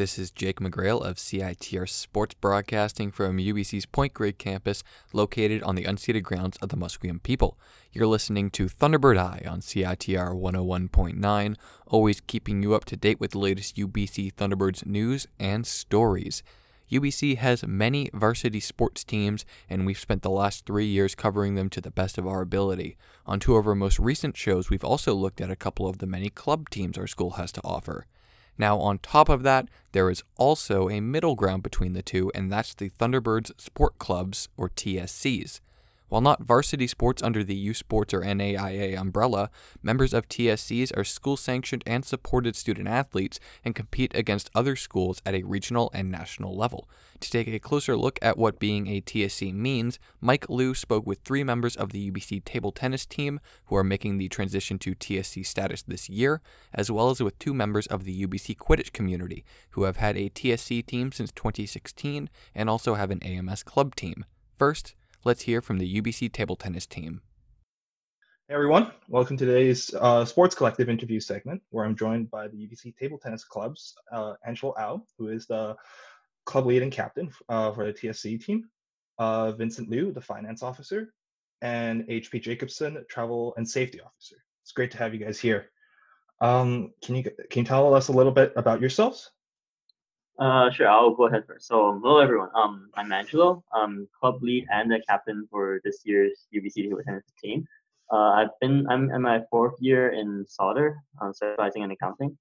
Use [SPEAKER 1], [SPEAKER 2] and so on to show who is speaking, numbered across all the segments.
[SPEAKER 1] This is Jake McGrail of CITR Sports Broadcasting from UBC's Point Grey campus, located on the unceded grounds of the Musqueam people. You're listening to Thunderbird Eye on CITR 101.9, always keeping you up to date with the latest UBC Thunderbirds news and stories. UBC has many varsity sports teams, and we've spent the last three years covering them to the best of our ability. On two of our most recent shows, we've also looked at a couple of the many club teams our school has to offer. Now, on top of that, there is also a middle ground between the two, and that's the Thunderbirds Sport Clubs, or TSCs. While not varsity sports under the U Sports or NAIA umbrella, members of TSCs are school sanctioned and supported student athletes and compete against other schools at a regional and national level. To take a closer look at what being a TSC means, Mike Liu spoke with three members of the UBC table tennis team who are making the transition to TSC status this year, as well as with two members of the UBC Quidditch community who have had a TSC team since 2016 and also have an AMS club team. First, let's hear from the UBC table tennis team.
[SPEAKER 2] Hey everyone, welcome to today's uh, Sports Collective interview segment, where I'm joined by the UBC Table Tennis Club's uh, Angelo Au, who is the club lead and captain uh, for the TSC team, uh, Vincent Liu, the finance officer, and HP Jacobson, travel and safety officer. It's great to have you guys here. Um, can you can you tell us a little bit about yourselves?
[SPEAKER 3] Uh, sure, I'll go ahead first. So, hello everyone. Um, I'm Angelo. I'm club lead and the captain for this year's UBC table tennis team. Uh, I've been I'm in my fourth year in Sauder, um, specializing in accounting.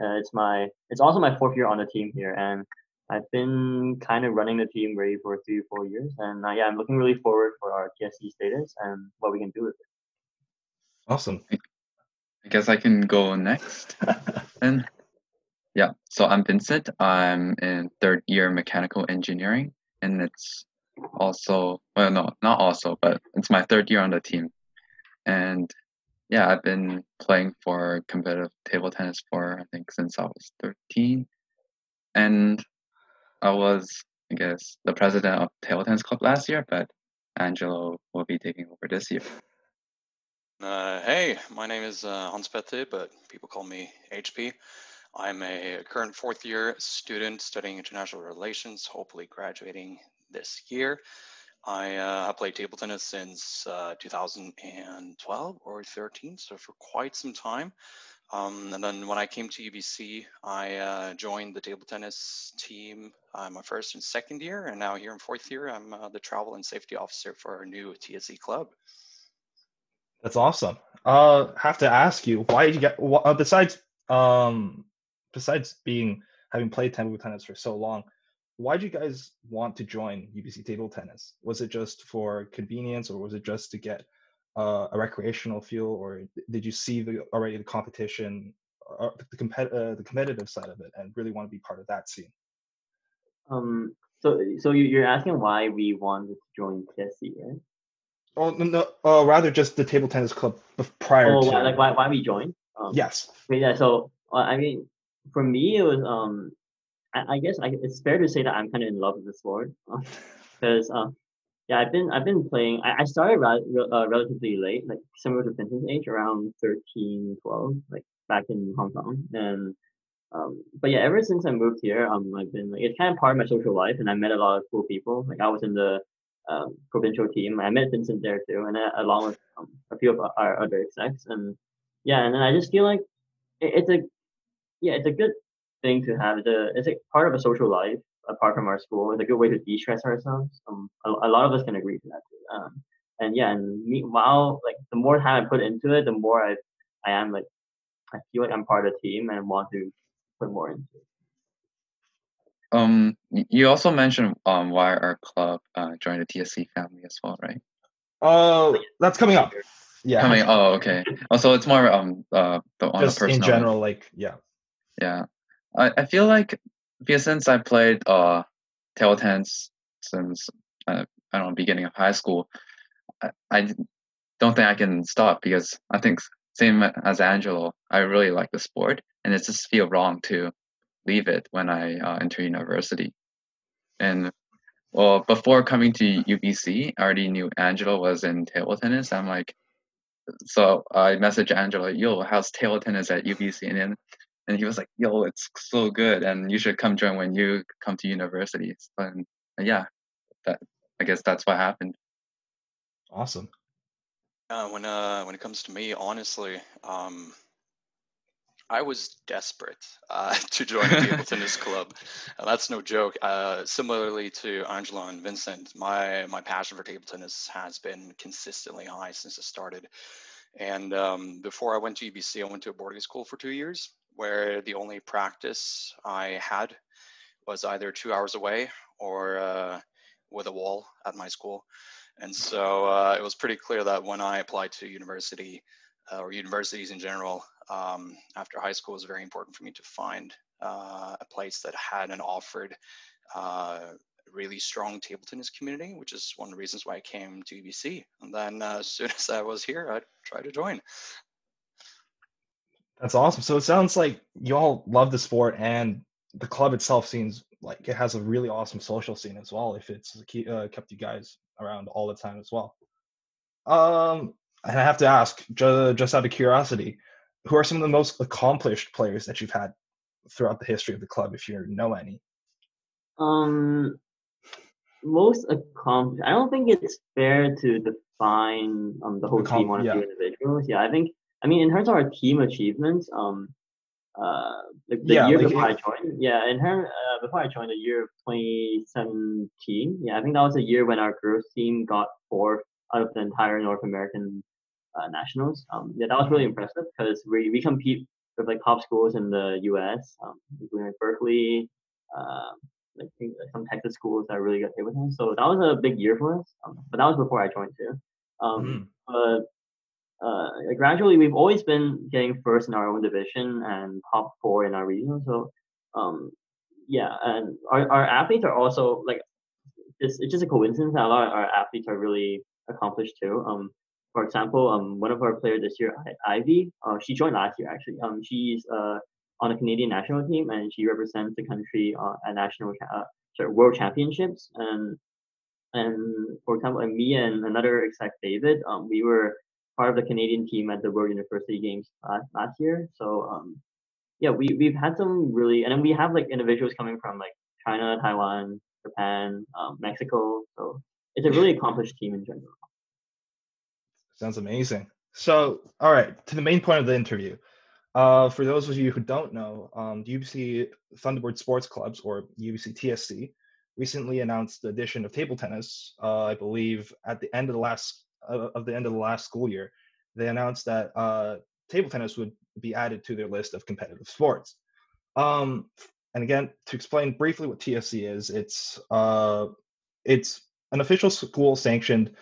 [SPEAKER 3] Uh, it's my it's also my fourth year on the team here, and I've been kind of running the team ready for three or four years. And uh, yeah, I'm looking really forward for our TSC status and what we can do with it.
[SPEAKER 2] Awesome.
[SPEAKER 4] I guess I can go next. then yeah, so I'm Vincent. I'm in third year mechanical engineering, and it's also well, no, not also, but it's my third year on the team. And yeah, I've been playing for competitive table tennis for I think since I was 13, and I was I guess the president of table tennis club last year, but Angelo will be taking over this year.
[SPEAKER 5] Uh, hey, my name is uh, Hans Petter, but people call me HP. I'm a current fourth year student studying international relations, hopefully graduating this year. I uh, played table tennis since uh, 2012 or 13, so for quite some time. Um, and then when I came to UBC, I uh, joined the table tennis team uh, my first and second year, and now here in fourth year, I'm uh, the travel and safety officer for our new TSC club.
[SPEAKER 2] That's awesome. Uh, have to ask you, why did you get? Uh, besides, um, besides being having played table tennis for so long, why did you guys want to join UBC table tennis? Was it just for convenience, or was it just to get uh, a recreational feel, or did you see the already the competition, uh, the compet- uh, the competitive side of it, and really want to be part of that scene?
[SPEAKER 3] Um. So, so you're asking why we wanted to join TSC, right?
[SPEAKER 2] Oh no, no uh, rather just the table tennis club prior
[SPEAKER 3] oh,
[SPEAKER 2] to.
[SPEAKER 3] like why why we joined? Um,
[SPEAKER 2] yes.
[SPEAKER 3] Yeah. So uh, I mean, for me, it was um, I, I guess I, it's fair to say that I'm kind of in love with the sport because uh, um, yeah, I've been I've been playing. I, I started re- uh, relatively late, like similar to Vincent's age, around 13, 12, like back in Hong Kong. And um, but yeah, ever since I moved here, um, I've been like it's kind of part of my social life, and I met a lot of cool people. Like I was in the um, provincial team. I met Vincent there too, and uh, along with um, a few of our other execs. And yeah, and then I just feel like it, it's a yeah, it's a good thing to have. It's a it's a part of a social life apart from our school. It's a good way to de-stress ourselves. Um, a, a lot of us can agree to that. Um, and yeah, and meanwhile, like the more time I put into it, the more I I am like I feel like I'm part of the team and want to put more into it.
[SPEAKER 4] Um, you also mentioned um why our club uh, joined the TSC family as well, right?
[SPEAKER 2] Oh, uh, that's coming up. Yeah.
[SPEAKER 4] Coming. Oh, okay. Also, it's more um uh the on
[SPEAKER 2] Just
[SPEAKER 4] a personal.
[SPEAKER 2] in general, like yeah.
[SPEAKER 4] Yeah, I, I feel like because since I played uh table tennis since uh, I don't know beginning of high school, I, I don't think I can stop because I think same as Angelo, I really like the sport, and it just feel wrong to leave it when I uh, enter university. And well, before coming to UBC, I already knew Angelo was in table tennis. I'm like, so I messaged Angelo, yo, how's table tennis at UBC? And then and he was like, "Yo, it's so good, and you should come join when you come to university." And yeah, that I guess that's what happened.
[SPEAKER 2] Awesome.
[SPEAKER 5] Uh, when uh, when it comes to me, honestly, um, I was desperate uh, to join a table tennis club. Uh, that's no joke. Uh, similarly to Angelo and Vincent, my my passion for table tennis has been consistently high since it started. And um, before I went to UBC, I went to a boarding school for two years, where the only practice I had was either two hours away or uh, with a wall at my school. And so uh, it was pretty clear that when I applied to university uh, or universities in general um, after high school, it was very important for me to find uh, a place that had and offered uh, really strong table tennis community, which is one of the reasons why I came to UBC. And then uh, as soon as I was here, I tried to join.
[SPEAKER 2] That's awesome. So it sounds like you all love the sport, and the club itself seems like it has a really awesome social scene as well. If it's uh, kept you guys around all the time as well. Um, and I have to ask, just, just out of curiosity, who are some of the most accomplished players that you've had throughout the history of the club, if you know any?
[SPEAKER 3] Um, most accomplished. I don't think it's fair to define um the whole team on a yeah. few individuals. Yeah, I think. I mean, in terms of our team achievements, um, uh, the, the yeah, year like before I joined, yeah, in her uh, before I joined, the year of 2017, yeah, I think that was a year when our girls team got fourth out of the entire North American uh, nationals. Um, yeah, that was really impressive because we we compete with like top schools in the U.S., um, including like Berkeley, uh, I think some Texas schools that really got hit with him. So that was a big year for us. Um, but that was before I joined too. Um, mm. But uh, gradually, we've always been getting first in our own division and top four in our region. So, um, yeah, and our, our athletes are also like, it's, it's just a coincidence that a lot of our athletes are really accomplished too. Um, for example, um, one of our players this year, Ivy, uh, she joined last year actually. Um, she's uh, on a Canadian national team and she represents the country uh, at national uh, sorry, world championships. And and for example, and me and another exec David, um, we were part of the Canadian team at the World University Games last, last year. So um, yeah, we we've had some really, and then we have like individuals coming from like China, Taiwan, Japan, um, Mexico. So it's a really accomplished team in general.
[SPEAKER 2] Sounds amazing. So, all right, to the main point of the interview. Uh, for those of you who don't know, um, the UBC Thunderbird Sports Clubs, or UBC TSC, recently announced the addition of table tennis. Uh, I believe at the end of the last uh, of the end of the last school year, they announced that uh, table tennis would be added to their list of competitive sports. Um, and again, to explain briefly what TSC is, it's uh, it's an official school sanctioned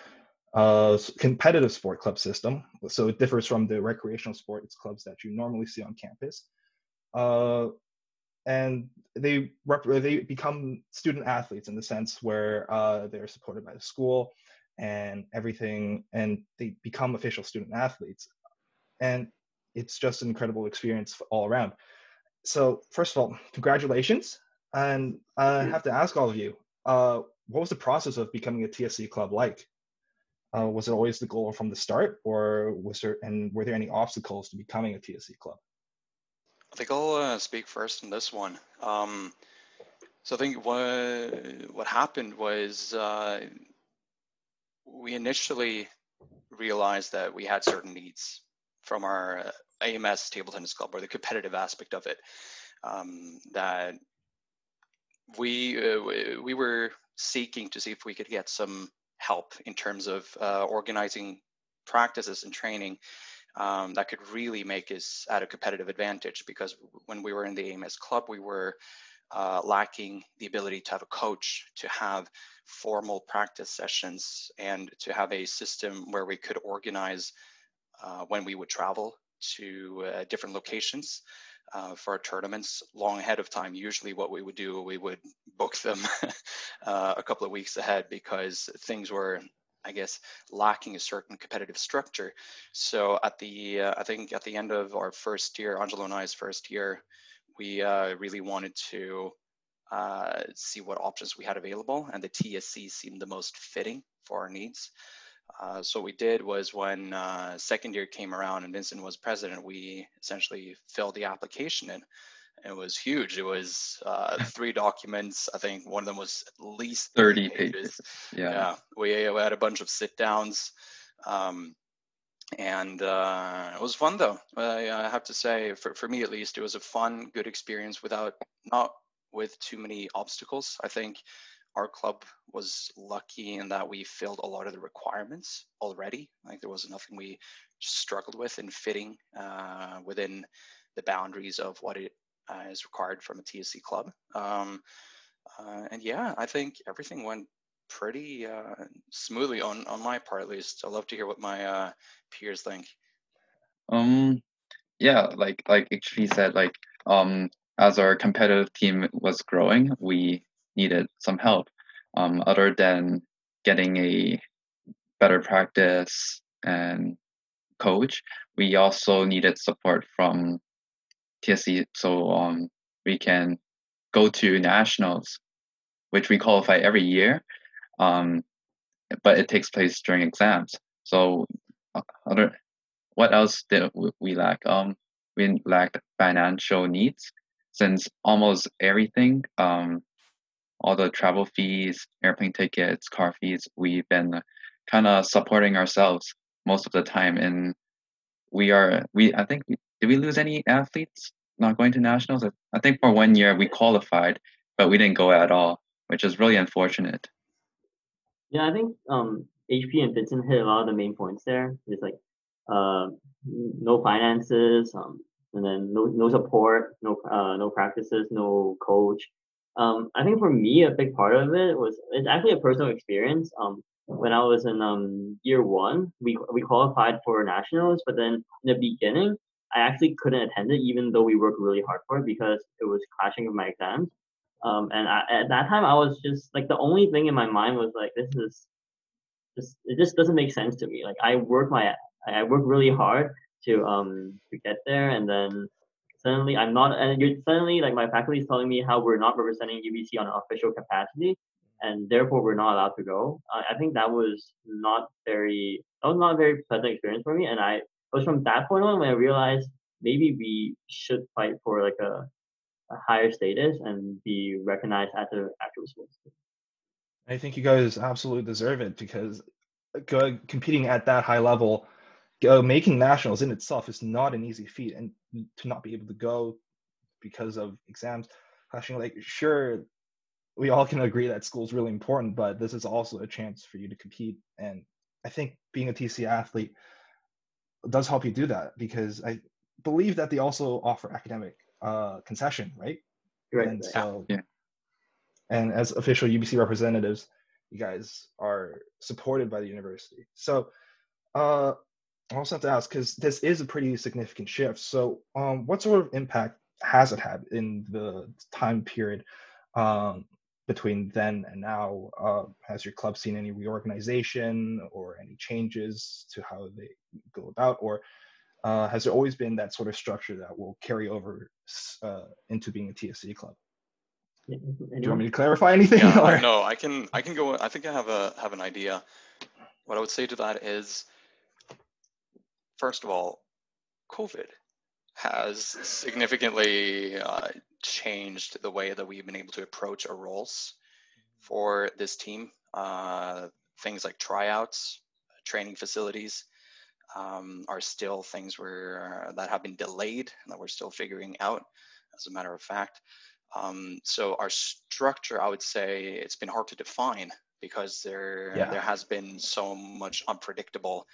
[SPEAKER 2] uh, competitive sport club system. So it differs from the recreational sports clubs that you normally see on campus. Uh, and they rep- they become student athletes in the sense where uh, they're supported by the school and everything, and they become official student athletes. And it's just an incredible experience all around. So first of all, congratulations, and I have to ask all of you, uh, what was the process of becoming a TSC club like? Uh, was it always the goal from the start, or was there and were there any obstacles to becoming a TSC club?
[SPEAKER 5] I think I'll uh, speak first on this one. Um, so I think what what happened was uh, we initially realized that we had certain needs from our uh, AMS table tennis club or the competitive aspect of it. Um, that we uh, we were seeking to see if we could get some help in terms of uh, organizing practices and training um, that could really make us at a competitive advantage because when we were in the AMS club, we were uh, lacking the ability to have a coach, to have formal practice sessions, and to have a system where we could organize uh, when we would travel to uh, different locations uh, for our tournaments long ahead of time. Usually, what we would do, we would book them uh, a couple of weeks ahead because things were, I guess, lacking a certain competitive structure. So at the, uh, I think at the end of our first year, Angelo and I's first year, we uh, really wanted to uh, see what options we had available, and the TSC seemed the most fitting for our needs. Uh, so what we did was when uh, second year came around and Vincent was president, we essentially filled the application in. It was huge. It was uh, three documents. I think one of them was at least
[SPEAKER 4] 30 pages. Yeah.
[SPEAKER 5] yeah. We, we had a bunch of sit downs. Um, and uh, it was fun though. I, have to say, for, for me at least, it was a fun, good experience without not with too many obstacles. I think our club was lucky in that we filled a lot of the requirements already. Like there was nothing we struggled with in fitting uh, within the boundaries of what it uh, is required from a TSC club. Um, uh, and yeah, I think everything went pretty uh, smoothly on on my part at least. I love to hear what my uh, peers think.
[SPEAKER 4] Um, yeah, like like HP said, like um, as our competitive team was growing, we needed some help. Um, other than getting a better practice and coach, we also needed support from TSC so um, we can go to nationals, which we qualify every year um, but it takes place during exams. So, other, what else did we lack? Um, we lacked financial needs, since almost everything, um, all the travel fees, airplane tickets, car fees, we've been kind of supporting ourselves most of the time. And we are, we I think, did we lose any athletes not going to nationals? I think for one year we qualified, but we didn't go at all, which is really unfortunate.
[SPEAKER 3] Yeah, I think um, HP and Vincent hit a lot of the main points there. It's like uh, no finances, um, and then no no support, no uh, no practices, no coach. Um, I think for me, a big part of it was it's actually a personal experience. Um, when I was in um, year one, we we qualified for nationals, but then in the beginning, I actually couldn't attend it, even though we worked really hard for it because it was clashing with my exams. Um, and I, at that time, I was just like the only thing in my mind was like, this is just it just doesn't make sense to me. Like I work my I work really hard to um to get there, and then suddenly I'm not, and you're suddenly like my faculty is telling me how we're not representing UBC on an official capacity, and therefore we're not allowed to go. I, I think that was not very that was not a very pleasant experience for me, and I it was from that point on when I realized maybe we should fight for like a a higher status and be recognized as an actual team.
[SPEAKER 2] I think you guys absolutely deserve it because competing at that high level, making nationals in itself is not an easy feat, and to not be able to go because of exams, actually, like sure, we all can agree that school is really important, but this is also a chance for you to compete, and I think being a TC athlete does help you do that because I believe that they also offer academic uh, concession, right?
[SPEAKER 3] Right.
[SPEAKER 2] And so,
[SPEAKER 4] yeah.
[SPEAKER 2] And as official UBC representatives, you guys are supported by the university. So, uh, I also have to ask because this is a pretty significant shift. So, um, what sort of impact has it had in the time period um, between then and now? Uh, has your club seen any reorganization or any changes to how they go about, or uh, has there always been that sort of structure that will carry over uh, into being a TSC club? Do you want me to clarify anything?
[SPEAKER 5] Yeah, or? no, I can. I can go. I think I have a have an idea. What I would say to that is, first of all, COVID has significantly uh, changed the way that we've been able to approach our roles for this team. Uh, things like tryouts, training facilities, um, are still things where, that have been delayed and that we're still figuring out, as a matter of fact. Um, so our structure, I would say, it's been hard to define because there yeah. there has been so much unpredictable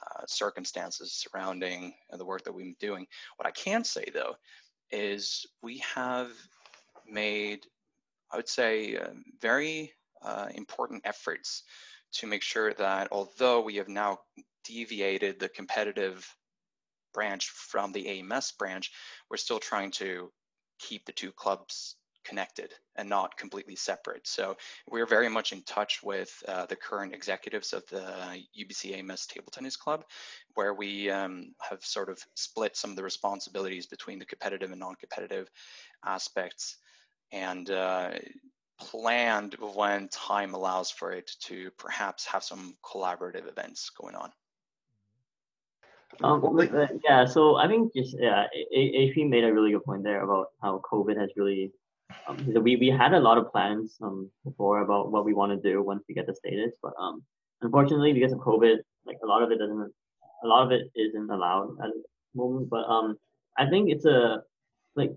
[SPEAKER 5] uh, circumstances surrounding the work that we've been doing. What I can say though is we have made, I would say, uh, very uh, important efforts to make sure that although we have now deviated the competitive branch from the AMS branch, we're still trying to keep the two clubs connected and not completely separate. So we're very much in touch with uh, the current executives of the UBC AMS Table Tennis Club, where we um, have sort of split some of the responsibilities between the competitive and non-competitive aspects. And uh, planned when time allows for it to perhaps have some collaborative events going on?
[SPEAKER 3] Um, uh, yeah, so I think just yeah, HP made a really good point there about how COVID has really. Um, we we had a lot of plans um before about what we want to do once we get the status, but um unfortunately because of COVID, like a lot of it doesn't, a lot of it isn't allowed at the moment. But um I think it's a like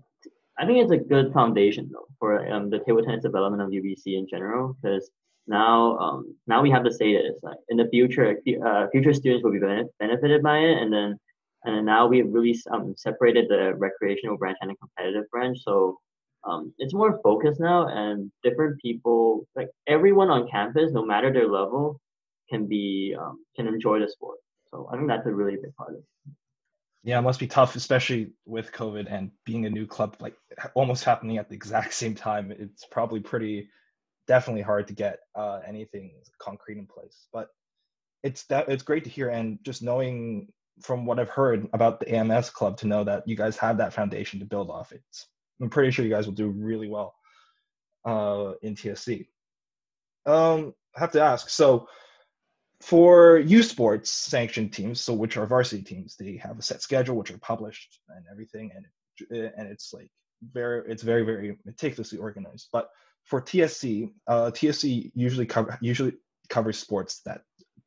[SPEAKER 3] I think it's a good foundation though for um the table tennis development of UBC in general because now um, now we have the status. Like in the future uh, future students will be benefited by it and then and now we've really um, separated the recreational branch and the competitive branch. So um, it's more focused now and different people like everyone on campus no matter their level can be um, can enjoy the sport. So i think that's a really big part of it.
[SPEAKER 2] Yeah, it must be tough, especially with COVID and being a new club, like almost happening at the exact same time. It's probably pretty definitely hard to get uh, anything concrete in place. But it's that it's great to hear, and just knowing from what I've heard about the AMS club to know that you guys have that foundation to build off. It's I'm pretty sure you guys will do really well uh, in TSC. Um, I have to ask. So for U Sports sanctioned teams, so which are varsity teams, they have a set schedule which are published and everything, and and it's like very it's very very meticulously organized. But for TSC, uh, TSC usually cover usually covers sports that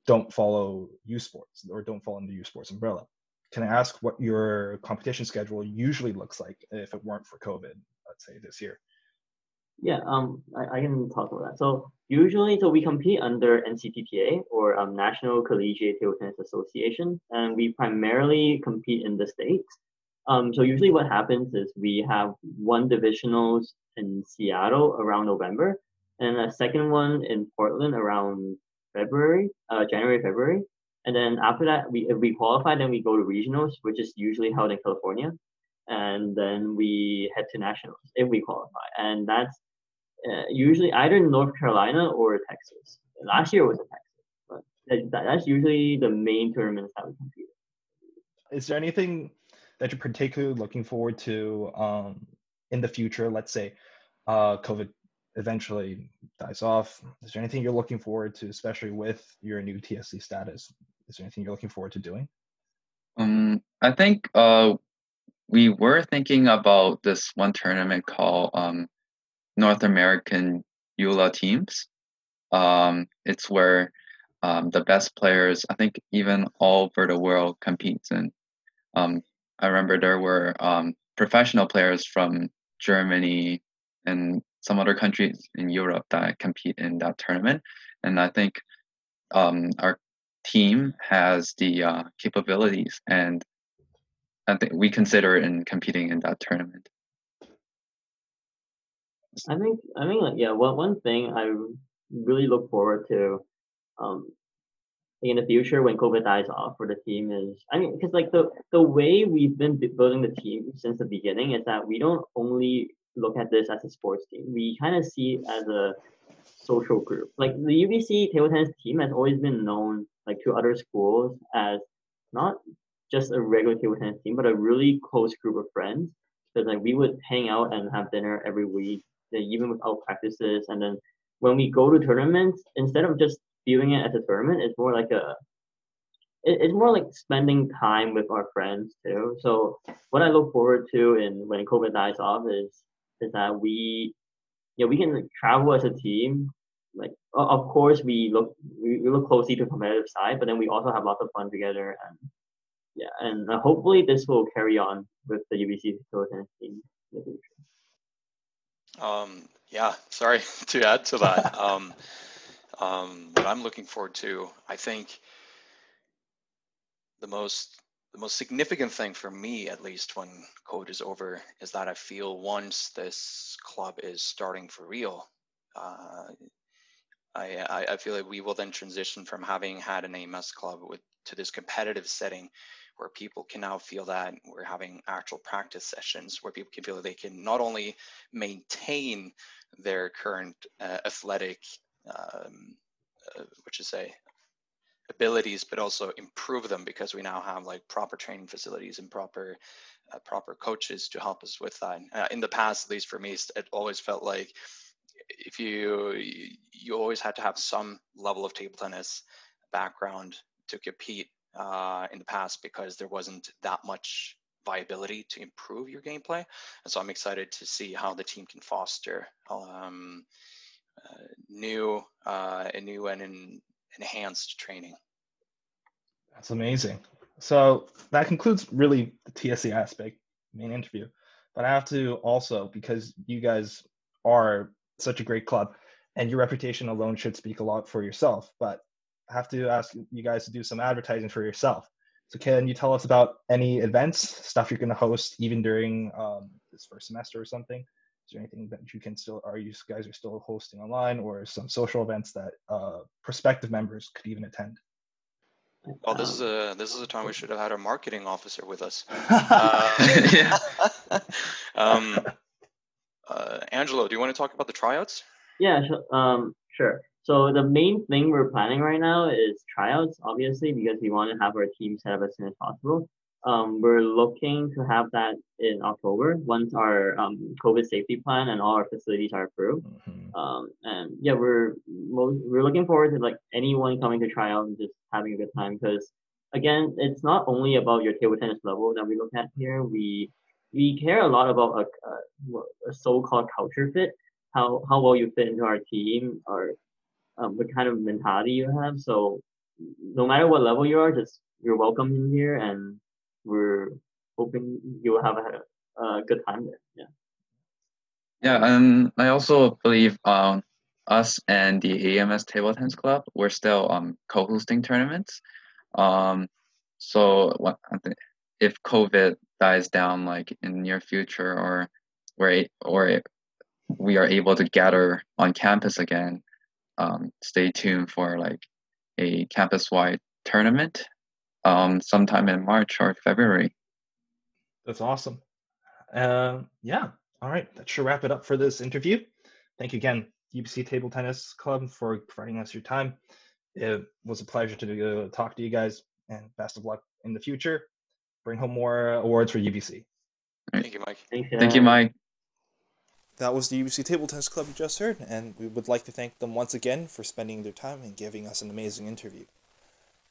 [SPEAKER 2] don't follow U Sports or don't fall under U Sports umbrella. Can I ask what your competition schedule usually looks like if it weren't for COVID, let's say this year?
[SPEAKER 3] Yeah, um, I, I can talk about that. So usually, so we compete under NCTTA or um, National Collegiate Table Tennis Association, and we primarily compete in the states. Um, so usually, what happens is we have one divisionals in Seattle around November, and a second one in Portland around February, uh, January, February. And then after that, we if we qualify, then we go to regionals, which is usually held in California, and then we head to nationals if we qualify, and that's uh, usually either North Carolina or Texas. Last year was in Texas, but that, that's usually the main tournaments that we compete. In.
[SPEAKER 2] Is there anything that you're particularly looking forward to um, in the future? Let's say uh, COVID eventually dies off. Is there anything you're looking forward to, especially with your new TSC status? Is there anything you're looking forward to doing?
[SPEAKER 4] Um, I think uh, we were thinking about this one tournament called um, North American EULA teams. Um, it's where um, the best players, I think, even all over the world competes in. Um, I remember there were um, professional players from Germany and some other countries in Europe that compete in that tournament. And I think um, our team has the uh, capabilities, and I think we consider in competing in that tournament.
[SPEAKER 3] I think I think yeah, one one thing I really look forward to, um, in the future when COVID dies off for the team is I mean because like the the way we've been building the team since the beginning is that we don't only look at this as a sports team. We kind of see it as a social group. Like the UBC table tennis team has always been known like to other schools as not just a regular table tennis team, but a really close group of friends. So like we would hang out and have dinner every week, even without practices. And then when we go to tournaments, instead of just viewing it as a tournament, it's more like a it's more like spending time with our friends too. So what I look forward to in when COVID dies off is is that we yeah we can travel as a team like of course we look we, we look closely to the competitive side but then we also have lots of fun together and yeah and uh, hopefully this will carry on with the UBC team in the future.
[SPEAKER 5] Um, yeah, sorry to add to that. um, um, what I'm looking forward to, I think the most the most significant thing for me, at least when COVID is over, is that I feel once this club is starting for real, uh, I, I feel like we will then transition from having had an AMS club with to this competitive setting where people can now feel that we're having actual practice sessions where people can feel that they can not only maintain their current uh, athletic um, uh, what say abilities, but also improve them because we now have like proper training facilities and proper uh, proper coaches to help us with that. Uh, in the past, at least for me, it always felt like if you you always had to have some level of table tennis background to compete uh, in the past because there wasn't that much viability to improve your gameplay. And so I'm excited to see how the team can foster um, new, uh, new and in, enhanced training.
[SPEAKER 2] That's amazing. So that concludes really the TSC aspect, main interview. But I have to also, because you guys are such a great club and your reputation alone should speak a lot for yourself, but I have to ask you guys to do some advertising for yourself. So can you tell us about any events, stuff you're going to host even during um, this first semester or something? Is there anything that you can still, are you guys are still hosting online or some social events that uh, prospective members could even attend?
[SPEAKER 5] Well, this is a this is a time we should have had a marketing officer with us.
[SPEAKER 2] Uh,
[SPEAKER 5] um, uh, Angelo, do you want to talk about the tryouts?
[SPEAKER 3] Yeah, sure. Um, sure. So the main thing we're planning right now is tryouts, obviously, because we want to have our team set up as soon as possible. Um, we're looking to have that in October once our um, COVID safety plan and all our facilities are approved.
[SPEAKER 2] Mhm.
[SPEAKER 3] Um, and yeah, we're we're looking forward to like anyone coming to try out and just having a good time because again, it's not only about your table tennis level that we look at here. We we care a lot about a, a, a so-called culture fit, how how well you fit into our team, or um, what kind of mentality you have. So no matter what level you are, just you're welcome in here, and we're hoping you'll have a, a good time there. Yeah.
[SPEAKER 4] Yeah, and I also believe um, us and the AMS Table Tennis Club, we're still um, co-hosting tournaments. Um, so what, if COVID dies down like in near future, or we're or we are able to gather on campus again, um, stay tuned for like a campus-wide tournament um, sometime in March or February.
[SPEAKER 2] That's awesome. Um, yeah. All right. That should wrap it up for this interview. Thank you again, UBC Table Tennis Club, for providing us your time. It was a pleasure to uh, talk to you guys, and best of luck in the future. Bring home more awards for UBC.
[SPEAKER 5] Thank you, Mike.
[SPEAKER 3] Thanks,
[SPEAKER 4] Thank you. Mike.
[SPEAKER 6] That was the UBC Table Tennis Club you just heard, and we would like to thank them once again for spending their time and giving us an amazing interview.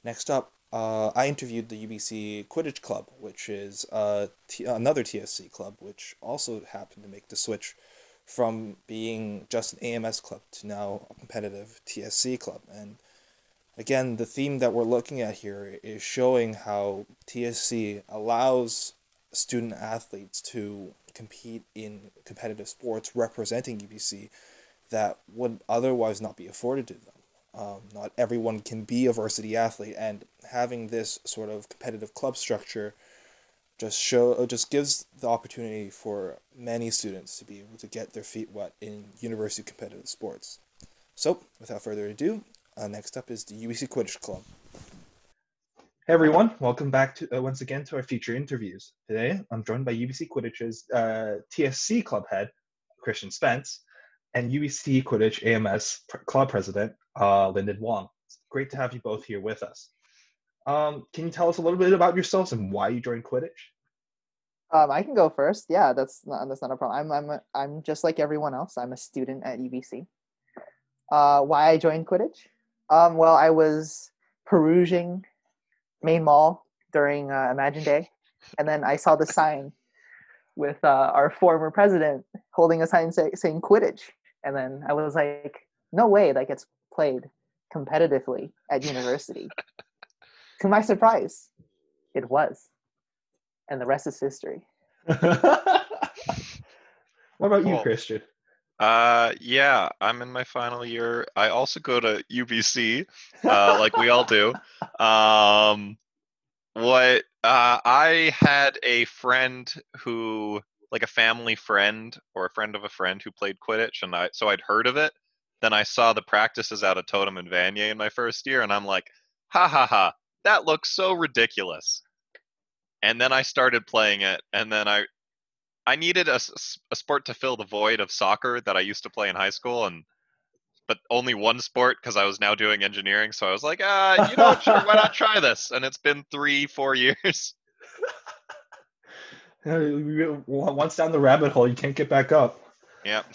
[SPEAKER 6] Next up, uh, I interviewed the UBC Quidditch Club, which is uh, another TSC club, which also happened to make the switch from being just an AMS club to now a competitive TSC club. And again, the theme that we're looking at here is showing how TSC allows student athletes to compete in competitive sports representing UBC that would otherwise not be afforded to them. Um, not everyone can be a varsity athlete, and having this sort of competitive club structure just show uh, just gives the opportunity for many students to be able to get their feet wet in university competitive sports. So, without further ado, uh, next up is the UBC Quidditch Club.
[SPEAKER 2] Hey everyone, welcome back to uh, once again to our feature interviews. Today, I'm joined by UBC Quidditch's uh, TSC club head, Christian Spence, and UBC Quidditch AMS club president, uh, Lyndon Wong. It's great to have you both here with us. Um, can you tell us a little bit about yourselves and why you joined Quidditch?
[SPEAKER 7] Um, I can go first. Yeah, that's not that's not a problem. I'm I'm a, I'm just like everyone else. I'm a student at UBC. Uh, why I joined Quidditch? Um, well, I was perusing Main Mall during uh, Imagine Day, and then I saw the sign with uh, our former president holding a sign say, saying Quidditch, and then I was like, no way that gets played competitively at university. to my surprise, it was, and the rest is history.
[SPEAKER 2] what about you, Christian?
[SPEAKER 8] Uh, yeah, I'm in my final year. I also go to UBC, uh, like we all do. Um, what uh, I had a friend who, like a family friend or a friend of a friend who played Quidditch, and I so I'd heard of it. Then I saw the practices out of Totem and Vanier in my first year, and I'm like, ha ha ha, that looks so ridiculous. And then I started playing it, and then I I needed a sport to fill the void of soccer that I used to play in high school, and but only one sport because I was now doing engineering. So I was like, ah, you know, sure, why not try this? And it's been three, four years.
[SPEAKER 2] Once down the rabbit hole, you can't get back up.
[SPEAKER 8] Yep.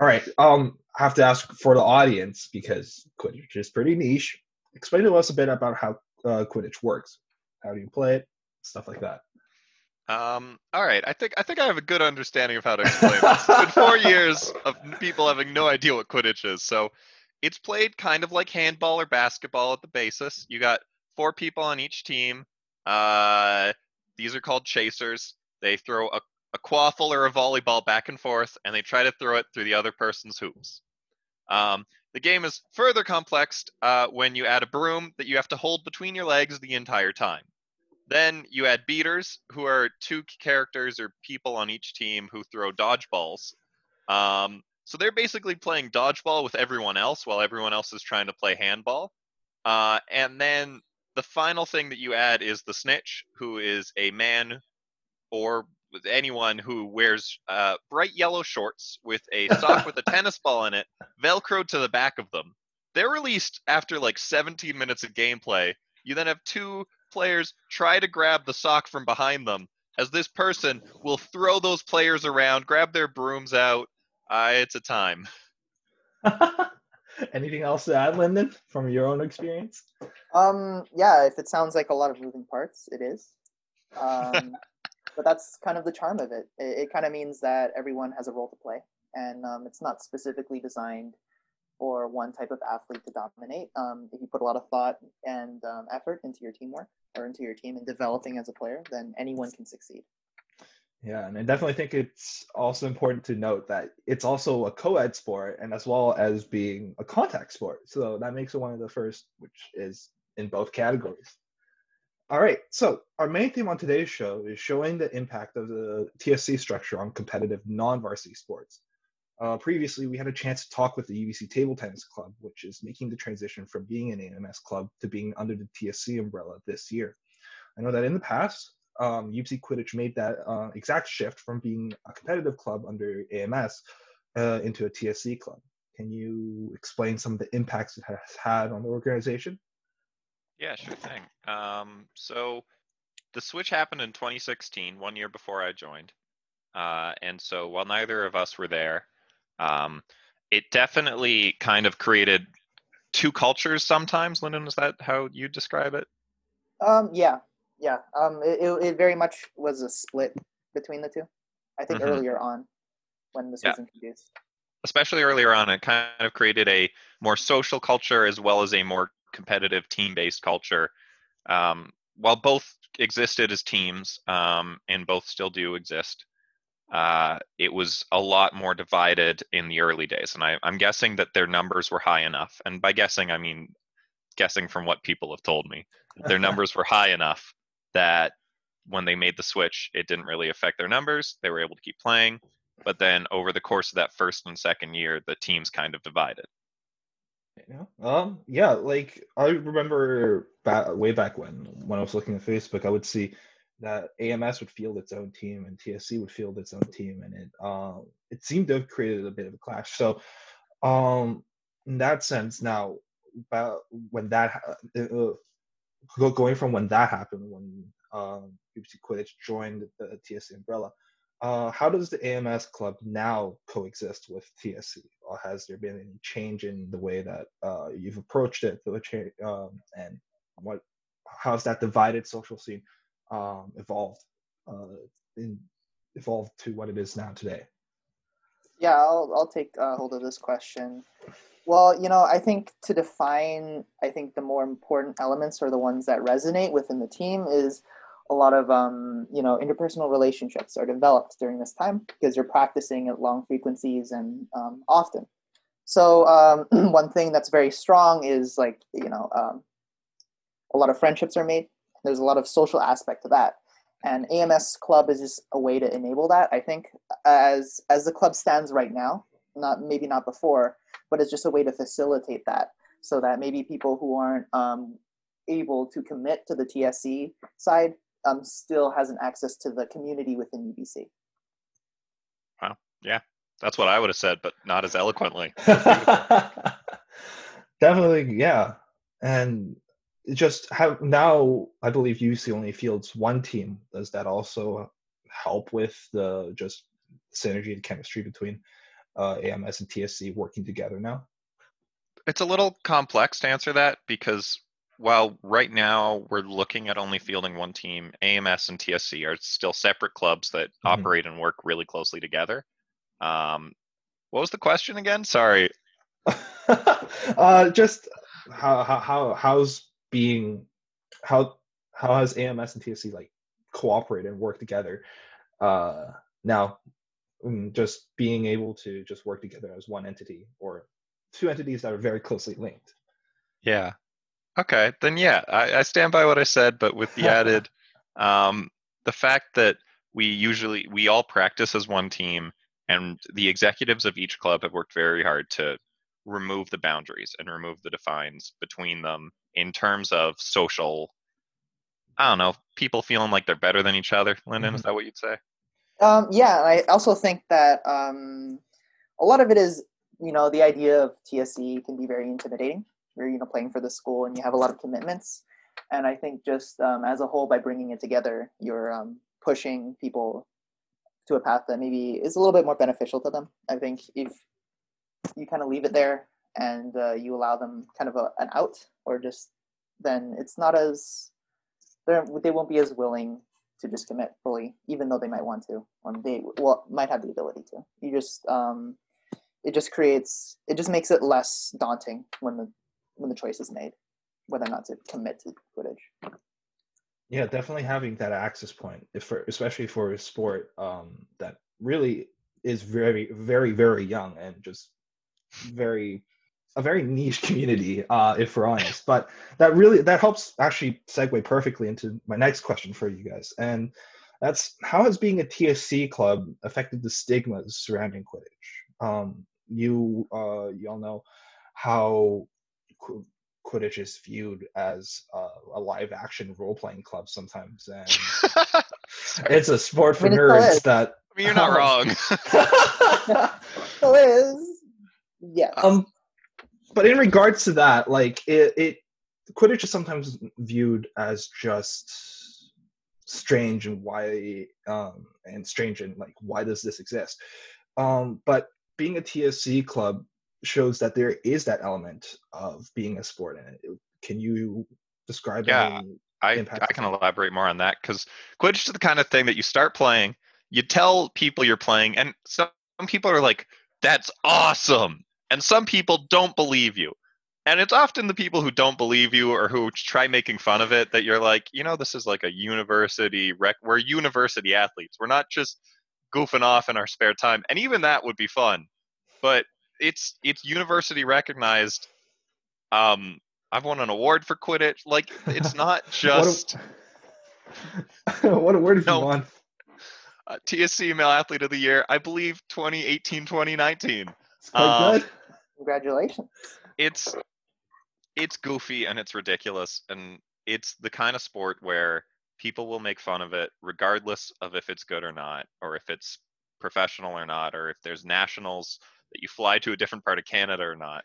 [SPEAKER 2] All right. Um, I have to ask for the audience because Quidditch is pretty niche. Explain to us a bit about how uh, Quidditch works. How do you play it? Stuff like that.
[SPEAKER 8] Um, all right, I think I think I have a good understanding of how to explain this. It's been four years of people having no idea what Quidditch is. So it's played kind of like handball or basketball at the basis. You got four people on each team. Uh, these are called chasers. They throw a, a quaffle or a volleyball back and forth, and they try to throw it through the other person's hoops. Um, the game is further complex uh, when you add a broom that you have to hold between your legs the entire time. Then you add beaters, who are two characters or people on each team who throw dodgeballs. Um, so they're basically playing dodgeball with everyone else while everyone else is trying to play handball. Uh, and then the final thing that you add is the snitch, who is a man or anyone who wears uh, bright yellow shorts with a sock with a tennis ball in it, velcroed to the back of them. They're released after like 17 minutes of gameplay. You then have two players try to grab the sock from behind them, as this person will throw those players around, grab their brooms out. Uh, it's a time.
[SPEAKER 2] Anything else to add, Lyndon, from your own experience?
[SPEAKER 7] Um, yeah, if it sounds like a lot of moving parts, it is. Um, but that's kind of the charm of it. It, it kind of means that everyone has a role to play, and um, it's not specifically designed for one type of athlete to dominate. Um, if you put a lot of thought and um, effort into your teamwork or into your team and developing as a player, then anyone can succeed.
[SPEAKER 2] Yeah, and I definitely think it's also important to note that it's also a co-ed sport and as well as being a contact sport. So that makes it one of the first, which is in both categories. All right, so our main theme on today's show is showing the impact of the TSC structure on competitive non-varsity sports. Uh, previously, we had a chance to talk with the UBC Table Tennis Club, which is making the transition from being an AMS club to being under the TSC umbrella this year. I know that in the past, um, UBC Quidditch made that uh, exact shift from being a competitive club under AMS uh, into a TSC club. Can you explain some of the impacts it has had on the organization?
[SPEAKER 8] Yeah, sure thing. Um, so the switch happened in 2016, one year before I joined. Uh, and so while neither of us were there, um, it definitely kind of created two cultures sometimes. Lyndon, is that how you describe it?
[SPEAKER 7] Um, yeah, yeah. Um, it, it, it very much was a split between the two. I think
[SPEAKER 8] Mhm.
[SPEAKER 7] earlier on when this
[SPEAKER 8] Yeah.
[SPEAKER 7] was introduced.
[SPEAKER 8] especially earlier on, it kind of created a more social culture as well as a more competitive team-based culture. Um, while both existed as teams, um, and both still do exist, uh, it was a lot more divided in the early days. And I, I'm guessing that their numbers were high enough. And by guessing, I mean guessing from what people have told me. Their numbers were high enough that when they made the switch, it didn't really affect their numbers. They were able to keep playing. But then over the course of that first and second year, the teams kind of divided.
[SPEAKER 2] Yeah. Um. Yeah. Like I remember back, way back when, when I was looking at Facebook, I would see that AMS would field its own team and TSC would field its own team, and it um it seemed to have created a bit of a clash. So, um, in that sense, now, about when that uh, going from when that happened, when um UBC Quidditch joined the TSC umbrella, uh, how does the AMS club now coexist with TSC? Or has there been any change in the way that uh, you've approached it, um, and what how's that divided social scene um, evolved uh, in, evolved to what it is now today?
[SPEAKER 7] Yeah, I'll I'll take uh, hold of this question. Well, you know, I think to define, I think the more important elements or the ones that resonate within the team is a lot of um, you know interpersonal relationships are developed during this time because you're practicing at long frequencies and um, often. So um, one thing that's very strong is like you know um, a lot of friendships are made. There's a lot of social aspect to that, and AMS Club is just a way to enable that. I think as as the club stands right now, not maybe not before, but it's just a way to facilitate that, so that maybe people who aren't um, able to commit to the TSC side um, still has an access to the community within E Yeah.
[SPEAKER 8] That's what I would have said, but not as eloquently.
[SPEAKER 2] Definitely, yeah. And just have now I believe UC only fields one team. Does that also help with the just synergy and chemistry between uh, AMS and TSC working together now?
[SPEAKER 8] It's a little complex to answer that because while right now we're looking at only fielding one team, AMS and TSC are still separate clubs that
[SPEAKER 2] Mhm.
[SPEAKER 8] operate and work really closely together. Um, what was the question again? Sorry.
[SPEAKER 2] uh, just how how how how's being how how has AMS and TSC like cooperated and work together uh now mm, just being able to just work together as one entity or two entities that are very closely linked
[SPEAKER 8] Yeah. Okay, then yeah, I, I stand by what I said, but with the added, um, the fact that we usually we all practice as one team, and the executives of each club have worked very hard to remove the boundaries and remove the defines between them in terms of social. I don't know, people feeling like they're better than each other. Lyndon, is that what you'd say?
[SPEAKER 7] Um, yeah, I also think that um, a lot of it is, you know, the idea of TSC can be very intimidating. You're, you know, playing for the school and you have a lot of commitments. And I think just um, as a whole, by bringing it together, you're um, pushing people to a path that maybe is a little bit more beneficial to them. I think if you kind of leave it there and uh, you allow them kind of a, an out, or just then it's not as they won't be as willing to just commit fully, even though they might want to, or they well might have the ability to. You just um, it just creates it just makes it less daunting when the when the choice is made whether or not to commit to footage.
[SPEAKER 2] yeah definitely having that access point for especially for a sport um that really is very very very young and just very a very niche community uh if we're honest. But that really that helps actually segue perfectly into my next question for you guys. And that's how has being a tsc club affected the stigmas surrounding quidditch? Um you uh you all know how Qu- quidditch is viewed as uh, a live action role-playing club sometimes. And it's a sport for
[SPEAKER 7] I mean, it still
[SPEAKER 2] nerds that
[SPEAKER 8] I mean, you're not wrong.
[SPEAKER 7] So is. Yes.
[SPEAKER 2] um but in regards to that like it, it quidditch is sometimes viewed as just strange and why um and strange and like why does this exist um but being a tsc club shows that there is that element of being a sport in it can you describe
[SPEAKER 8] Yeah. I,
[SPEAKER 2] impact
[SPEAKER 8] I can elaborate more on that because Quidditch is the kind of thing that you start playing, you tell people you're playing, and some people are like, that's awesome. And some people don't believe you. And it's often the people who don't believe you or who try making fun of it that you're like, you know, this is like a university rec. We're university athletes. We're not just goofing off in our spare time. And even that would be fun. But it's it's university recognized. Um, I've won an award for Quidditch. Like it's not just
[SPEAKER 2] what, a, what award have
[SPEAKER 8] No.
[SPEAKER 2] you won
[SPEAKER 8] uh, TSC Male Athlete of the Year, I believe 2018 2019.
[SPEAKER 2] it's quite
[SPEAKER 8] Um,
[SPEAKER 2] good
[SPEAKER 7] Congratulations.
[SPEAKER 8] It's it's goofy and it's ridiculous and it's the kind of sport where people will make fun of it regardless of if it's good or not or if it's professional or not or if there's nationals that you fly to a different part of Canada or not.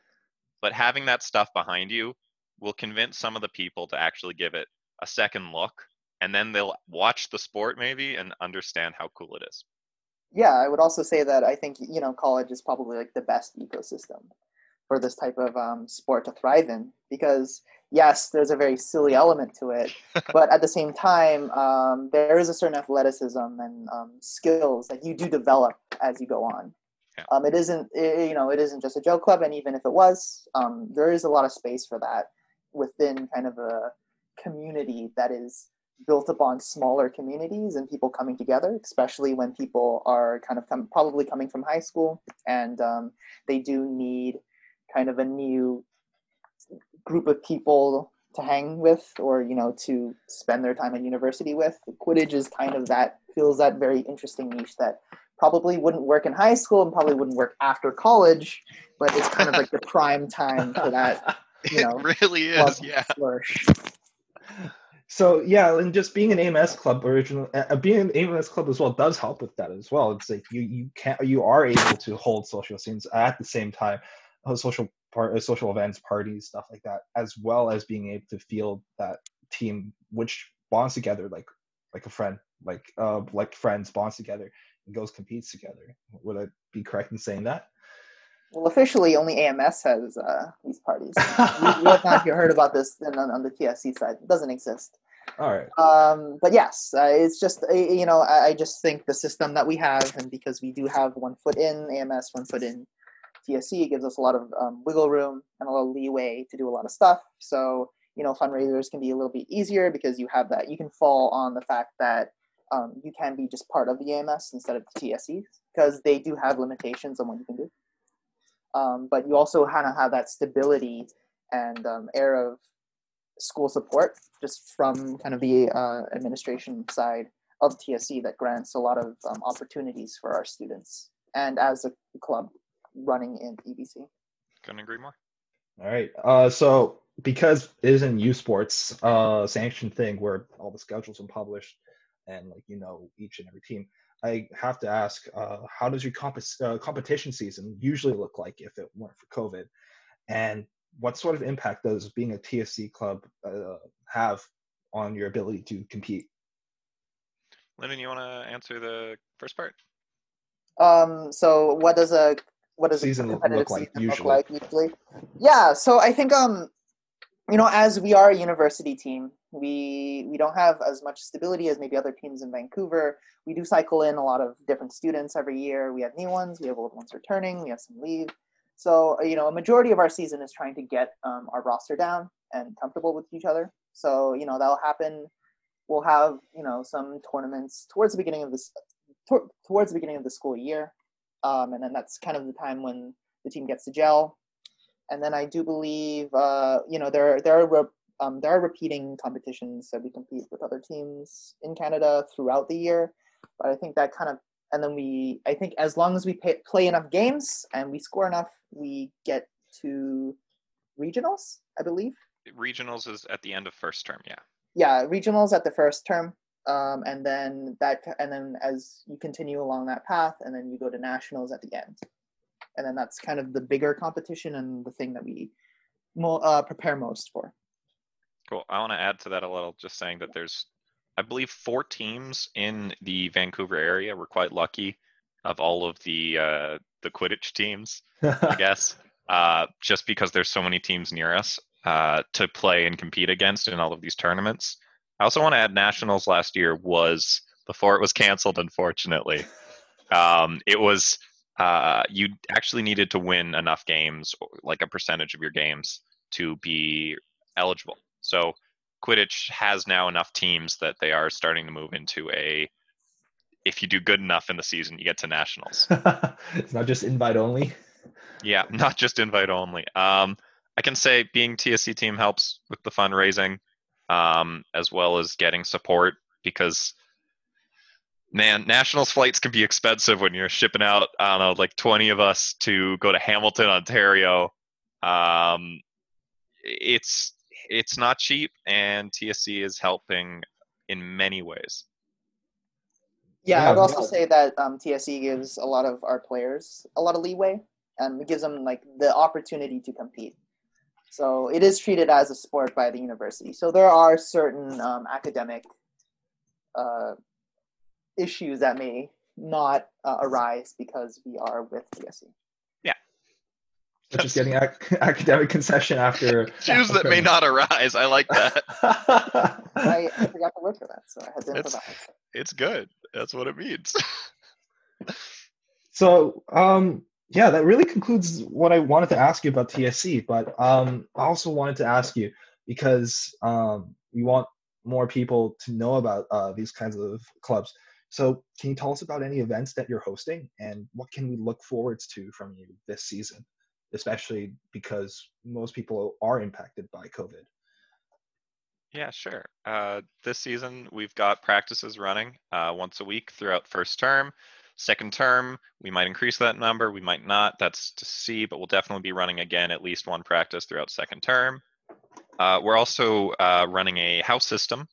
[SPEAKER 8] But having that stuff behind you will convince some of the people to actually give it a second look and then they'll watch the sport maybe and understand how cool it is.
[SPEAKER 7] yeah, I would also say that I think you know college is probably like the best ecosystem for this type of um, sport to thrive in because yes, there's a very silly element to it, but at the same time, um, there is a certain athleticism and um, skills that you do develop as you go on.
[SPEAKER 8] Yeah.
[SPEAKER 7] Um, it isn't i you know it isn't just a joke club, and even if it was, um, there is a lot of space for that within kind of a community that is built upon smaller communities and people coming together, especially when people are kind of come, probably coming from high school and um, they do need kind of a new group of people to hang with or you know to spend their time at university with. Quidditch is kind of that feels that very interesting niche that probably wouldn't work in high school and probably wouldn't work after college, but it's kind of like the prime time for that you know,
[SPEAKER 8] it really is, yeah.
[SPEAKER 7] flourish.
[SPEAKER 2] So yeah, and just being an AMS club original, uh, being an AMS club as well does help with that as well. It's like you you can not you are able to hold social scenes at the same time, uh, social part, social events, parties, stuff like that, as well as being able to feel that team which bonds together like like a friend, like uh like friends bonds together and goes competes together. Would I be correct in saying that?
[SPEAKER 7] Well, officially, only AMS has uh, these parties. we, we have not heard about this on, on the TSC side. It doesn't exist.
[SPEAKER 2] All right.
[SPEAKER 7] Um, but yes, uh, it's just uh, you know I, I just think the system that we have, and because we do have one foot in AMS, one foot in TSC, gives us a lot of um, wiggle room and a lot of leeway to do a lot of stuff. So you know fundraisers can be a little bit easier because you have that you can fall on the fact that um, you can be just part of the AMS instead of the TSC because they do have limitations on what you can do. Um, but you also kind of have that stability and um, air of school support just from kind of the uh, administration side of TSC that grants a lot of um, opportunities for our students and as a club running in UBC.
[SPEAKER 8] Couldn't agree more.
[SPEAKER 2] All right. Uh, so because it isn't U Sports uh sanctioned thing where all the schedules are published and like you know each and every team, I have to ask, uh, how does your comp- uh, competition season usually look like if it weren't for COVID? And what sort of impact does being a TSC club uh, have on your ability to compete?
[SPEAKER 8] Lyndon, you want to answer the first part?
[SPEAKER 7] Um, so what does a what does
[SPEAKER 2] Season
[SPEAKER 7] a
[SPEAKER 2] look like
[SPEAKER 7] season
[SPEAKER 2] usually?
[SPEAKER 7] look like usually? Yeah, so I think um, you know, as we are a university team, we we don't have as much stability as maybe other teams in Vancouver. We do cycle in a lot of different students every year. We have new ones, we have old ones returning, we have some leave. So you know, a majority of our season is trying to get um, our roster down and comfortable with each other. So you know that'll happen. We'll have you know some tournaments towards the beginning of this towards the beginning of the school year, um, and then that's kind of the time when the team gets to gel. And then I do believe uh, you know there there are re- um, there are repeating competitions that we compete with other teams in Canada throughout the year. But I think that kind of and then we I think as long as we pay, play enough games and we score enough, we get to regionals. I believe.
[SPEAKER 8] Regionals is at the end of first term, yeah.
[SPEAKER 7] Yeah, regionals at the first term, um, and then that and then as you continue along that path, and then you go to nationals at the end, and then that's kind of the bigger competition and the thing that we mo- uh, prepare most for.
[SPEAKER 8] Cool. I want to add to that a little, just saying that there's, I believe, four teams in the Vancouver area. We're quite lucky of all of the uh, the Quidditch teams, I guess, uh, just because there's so many teams near us uh, to play and compete against in all of these tournaments. I also want to add nationals last year was before it was canceled, unfortunately. Um, it was uh, you actually needed to win enough games, like a percentage of your games, to be eligible. So Quidditch has now enough teams that they are starting to move into a if you do good enough in the season, you get to nationals.
[SPEAKER 2] it's not just invite only.
[SPEAKER 8] Yeah, not just invite only. Um, I can say being TSC team helps with the fundraising, um, as well as getting support because, man, nationals flights can be expensive when you're shipping out. I don't know, like 20 of us to go to Hamilton, Ontario. Um, it's it's not cheap, and TSC is helping in many ways.
[SPEAKER 7] Yeah,
[SPEAKER 2] Yeah,
[SPEAKER 7] I'd also
[SPEAKER 2] no.
[SPEAKER 7] say that um, TSC gives a lot of our players a lot of leeway, and it gives them like the opportunity to compete. So it is treated as a sport by the university. So there are certain um, academic uh, issues that may not uh, arise because we are with TSC.
[SPEAKER 2] Such as getting ac- academic concession after.
[SPEAKER 8] Issues that may not arise. I like that.
[SPEAKER 7] I, I forgot the word for that, so I had to
[SPEAKER 8] It's-
[SPEAKER 7] improvise.
[SPEAKER 8] It's good. That's what it means.
[SPEAKER 2] So, um, yeah, that really concludes what I wanted to ask you about TSC. But um, I also wanted to ask you because um, we want more people to know about uh, these kinds of clubs. So, can you tell us about any events that you're hosting and what can we look forward to from you this season, especially because most people are impacted by COVID?
[SPEAKER 8] Yeah, sure. Uh, this season, we've got practices running uh, once a week throughout first term. Second term, we might increase that number, we might not. That's to see, but we'll definitely be running again at least one practice throughout second term. Uh, we're also uh, running a house system,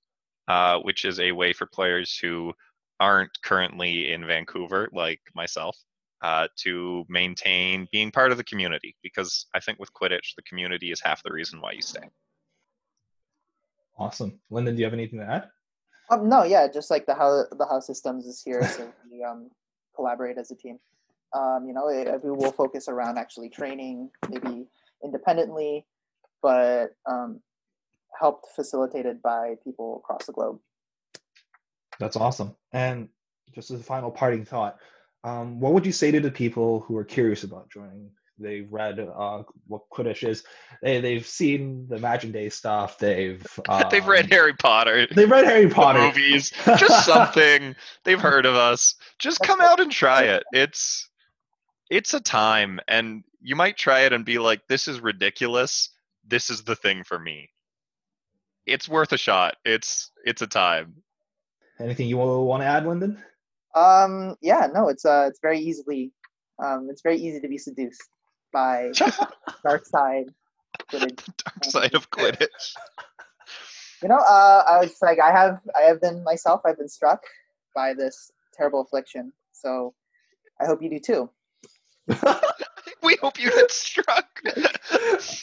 [SPEAKER 8] uh, which is a way for players who aren't currently in Vancouver, like myself, uh, to maintain being part of the community. Because I think with Quidditch, the community is half the reason why you stay.
[SPEAKER 2] Awesome. Lyndon, do you have anything to add?
[SPEAKER 7] Um, no, yeah, just like the how the house systems is here, so we um, collaborate as a team. Um, you know, it, we will focus around actually training, maybe independently, but um, helped facilitated by people across the globe.
[SPEAKER 2] That's awesome. And just as a final parting thought, um, what would you say to the people who are curious about joining? They've read uh, what Quidditch is. They they've seen the Imagine Day stuff. They've um,
[SPEAKER 8] they've read Harry Potter.
[SPEAKER 2] They've read Harry Potter
[SPEAKER 8] movies. Just something they've heard of us. Just come out and try it. It's it's a time, and you might try it and be like, "This is ridiculous. This is the thing for me." It's worth a shot. It's it's a time.
[SPEAKER 2] Anything you want to add, Lyndon?
[SPEAKER 7] Um, yeah, no, it's uh, it's very easily, um, it's very easy to be seduced by dark side
[SPEAKER 8] Quidditch. dark side of Quidditch.
[SPEAKER 7] You know, uh, I was like, I have, I have been myself. I've been struck by this terrible affliction. So, I hope you do too.
[SPEAKER 8] we hope you get struck.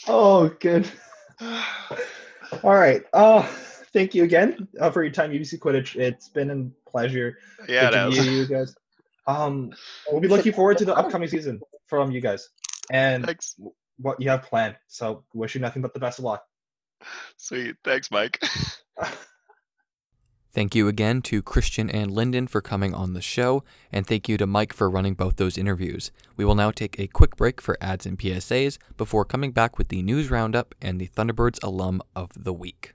[SPEAKER 2] oh, good. All right. Oh, thank you again uh, for your time, UBC Quidditch. It's been a pleasure.
[SPEAKER 8] Yeah,
[SPEAKER 2] to meet you guys. Um, we'll be looking forward to the upcoming season from you guys and
[SPEAKER 8] Thanks.
[SPEAKER 2] what you have planned. So, wish you nothing but the best of luck.
[SPEAKER 8] Sweet. Thanks, Mike.
[SPEAKER 1] Thank you again to Christian and Lyndon for coming on the show, and thank you to Mike for running both those interviews. We will now take a quick break for ads and PSAs before coming back with the news roundup and the Thunderbirds alum of the week.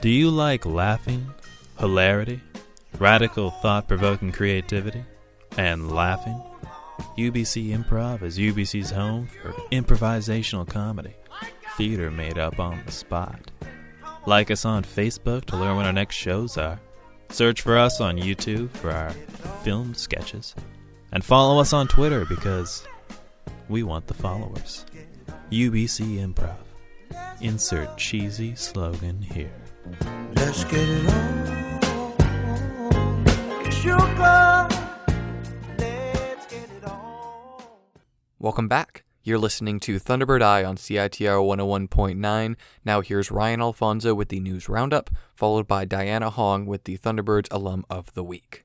[SPEAKER 9] Do you like laughing, hilarity, radical thought provoking creativity, and laughing? UBC Improv is UBC's home for improvisational comedy, theater made up on the spot. Like us on Facebook to learn when our next shows are. Search for us on YouTube for our film sketches. And follow us on Twitter because we want the followers. UBC Improv. Insert cheesy slogan here.
[SPEAKER 10] Let's get it on. Sugar. Let's get it on.
[SPEAKER 1] Welcome back. You're listening to Thunderbird Eye on CITR 101.9. Now here's Ryan Alfonso with the news roundup, followed by Diana Hong with the Thunderbirds alum of the week.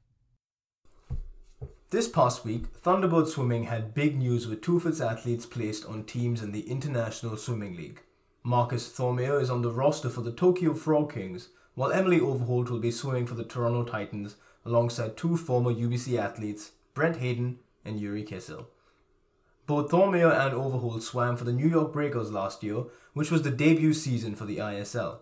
[SPEAKER 11] This past week, Thunderbird Swimming had big news with two of its athletes placed on teams in the International Swimming League. Marcus Thormeyer is on the roster for the Tokyo Frog Kings, while Emily Overholt will be swimming for the Toronto Titans alongside two former UBC athletes, Brent Hayden and Yuri Kisil. Both Thormeyer and Overholt swam for the New York Breakers last year, which was the debut season for the ISL.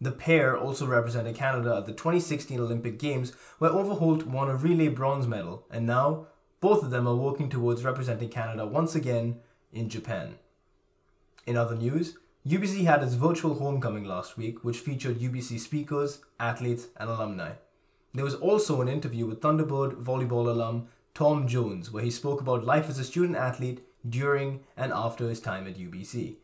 [SPEAKER 11] The pair also represented Canada at the 2016 Olympic Games, where Overholt won a relay bronze medal, and now both of them are working towards representing Canada once again in Japan. In other news, UBC had its virtual homecoming last week, which featured UBC speakers, athletes, and alumni. There was also an interview with Thunderbird volleyball alum Tom Jones, where he spoke about life as a student athlete during and after his time at UBC.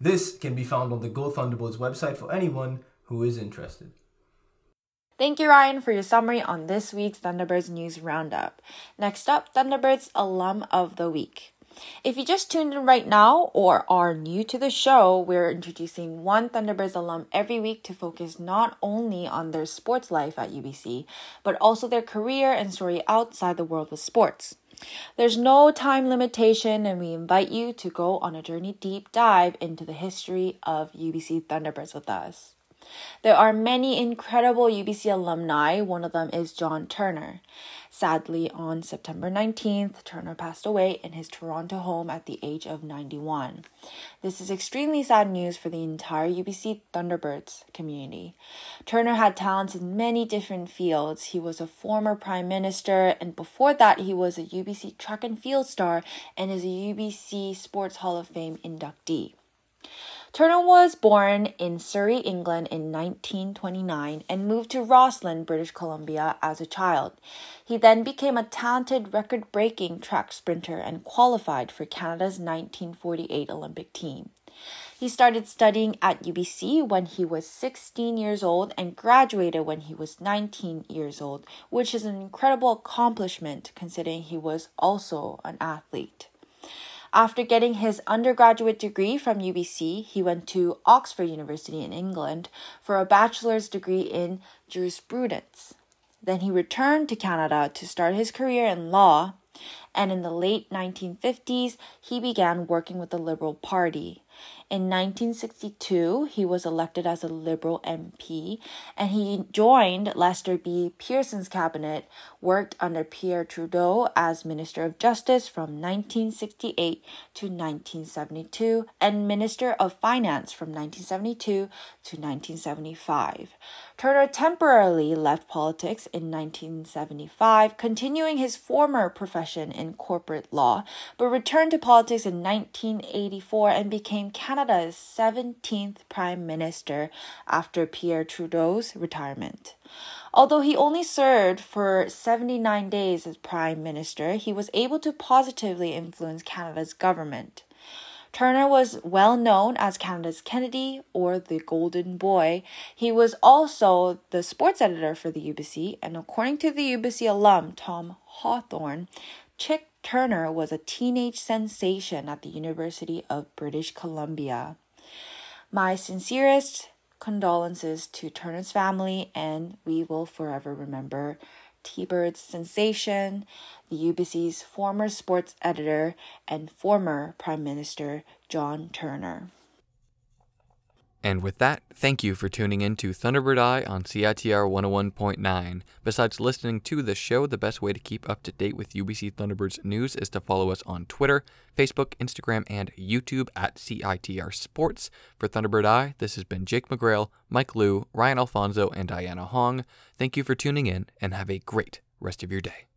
[SPEAKER 11] This can be found on the Go Thunderbirds website for anyone who is interested.
[SPEAKER 12] Thank you, Ryan, for your summary on this week's Thunderbirds News Roundup. Next up, Thunderbirds Alum of the Week. If you just tuned in right now or are new to the show, we're introducing one Thunderbirds alum every week to focus not only on their sports life at UBC, but also their career and story outside the world with sports. There's no time limitation, and we invite you to go on a journey deep dive into the history of UBC Thunderbirds with us. There are many incredible UBC alumni. One of them is John Turner. Sadly, on September 19th, Turner passed away in his Toronto home at the age of 91. This is extremely sad news for the entire UBC Thunderbirds community. Turner had talents in many different fields. He was a former prime minister, and before that, he was a UBC track and field star and is a UBC Sports Hall of Fame inductee. Turner was born in Surrey, England in 1929 and moved to Rossland, British Columbia as a child. He then became a talented record breaking track sprinter and qualified for Canada's 1948 Olympic team. He started studying at UBC when he was 16 years old and graduated when he was 19 years old, which is an incredible accomplishment considering he was also an athlete. After getting his undergraduate degree from UBC, he went to Oxford University in England for a bachelor's degree in jurisprudence. Then he returned to Canada to start his career in law, and in the late 1950s, he began working with the Liberal Party. In 1962, he was elected as a Liberal MP and he joined Lester B. Pearson's cabinet, worked under Pierre Trudeau as Minister of Justice from 1968 to 1972, and Minister of Finance from 1972 to 1975. Turner temporarily left politics in 1975, continuing his former profession in corporate law, but returned to politics in 1984 and became Canada's 17th Prime Minister after Pierre Trudeau's retirement. Although he only served for 79 days as Prime Minister, he was able to positively influence Canada's government. Turner was well known as Canada's Kennedy or the Golden Boy. He was also the sports editor for the Ubyssey, and according to the UBC alum Tom Hawthorn, Chick Turner was a teenage sensation at the University of British Columbia. My sincerest condolences to Turner's family, and we will forever remember T-Bird's sensation, the Ubyssey's former sports editor, and former Prime Minister John Turner.
[SPEAKER 1] And with that, thank you for tuning in to Thunderbird Eye on CITR 101.9. Besides listening to the show, the best way to keep up to date with UBC Thunderbirds news is to follow us on Twitter, Facebook, Instagram, and YouTube at CITR Sports. For Thunderbird Eye, this has been Jake McGrail, Mike Liu, Ryan Alfonso, and Diana Hong. Thank you for tuning in and have a great rest of your day.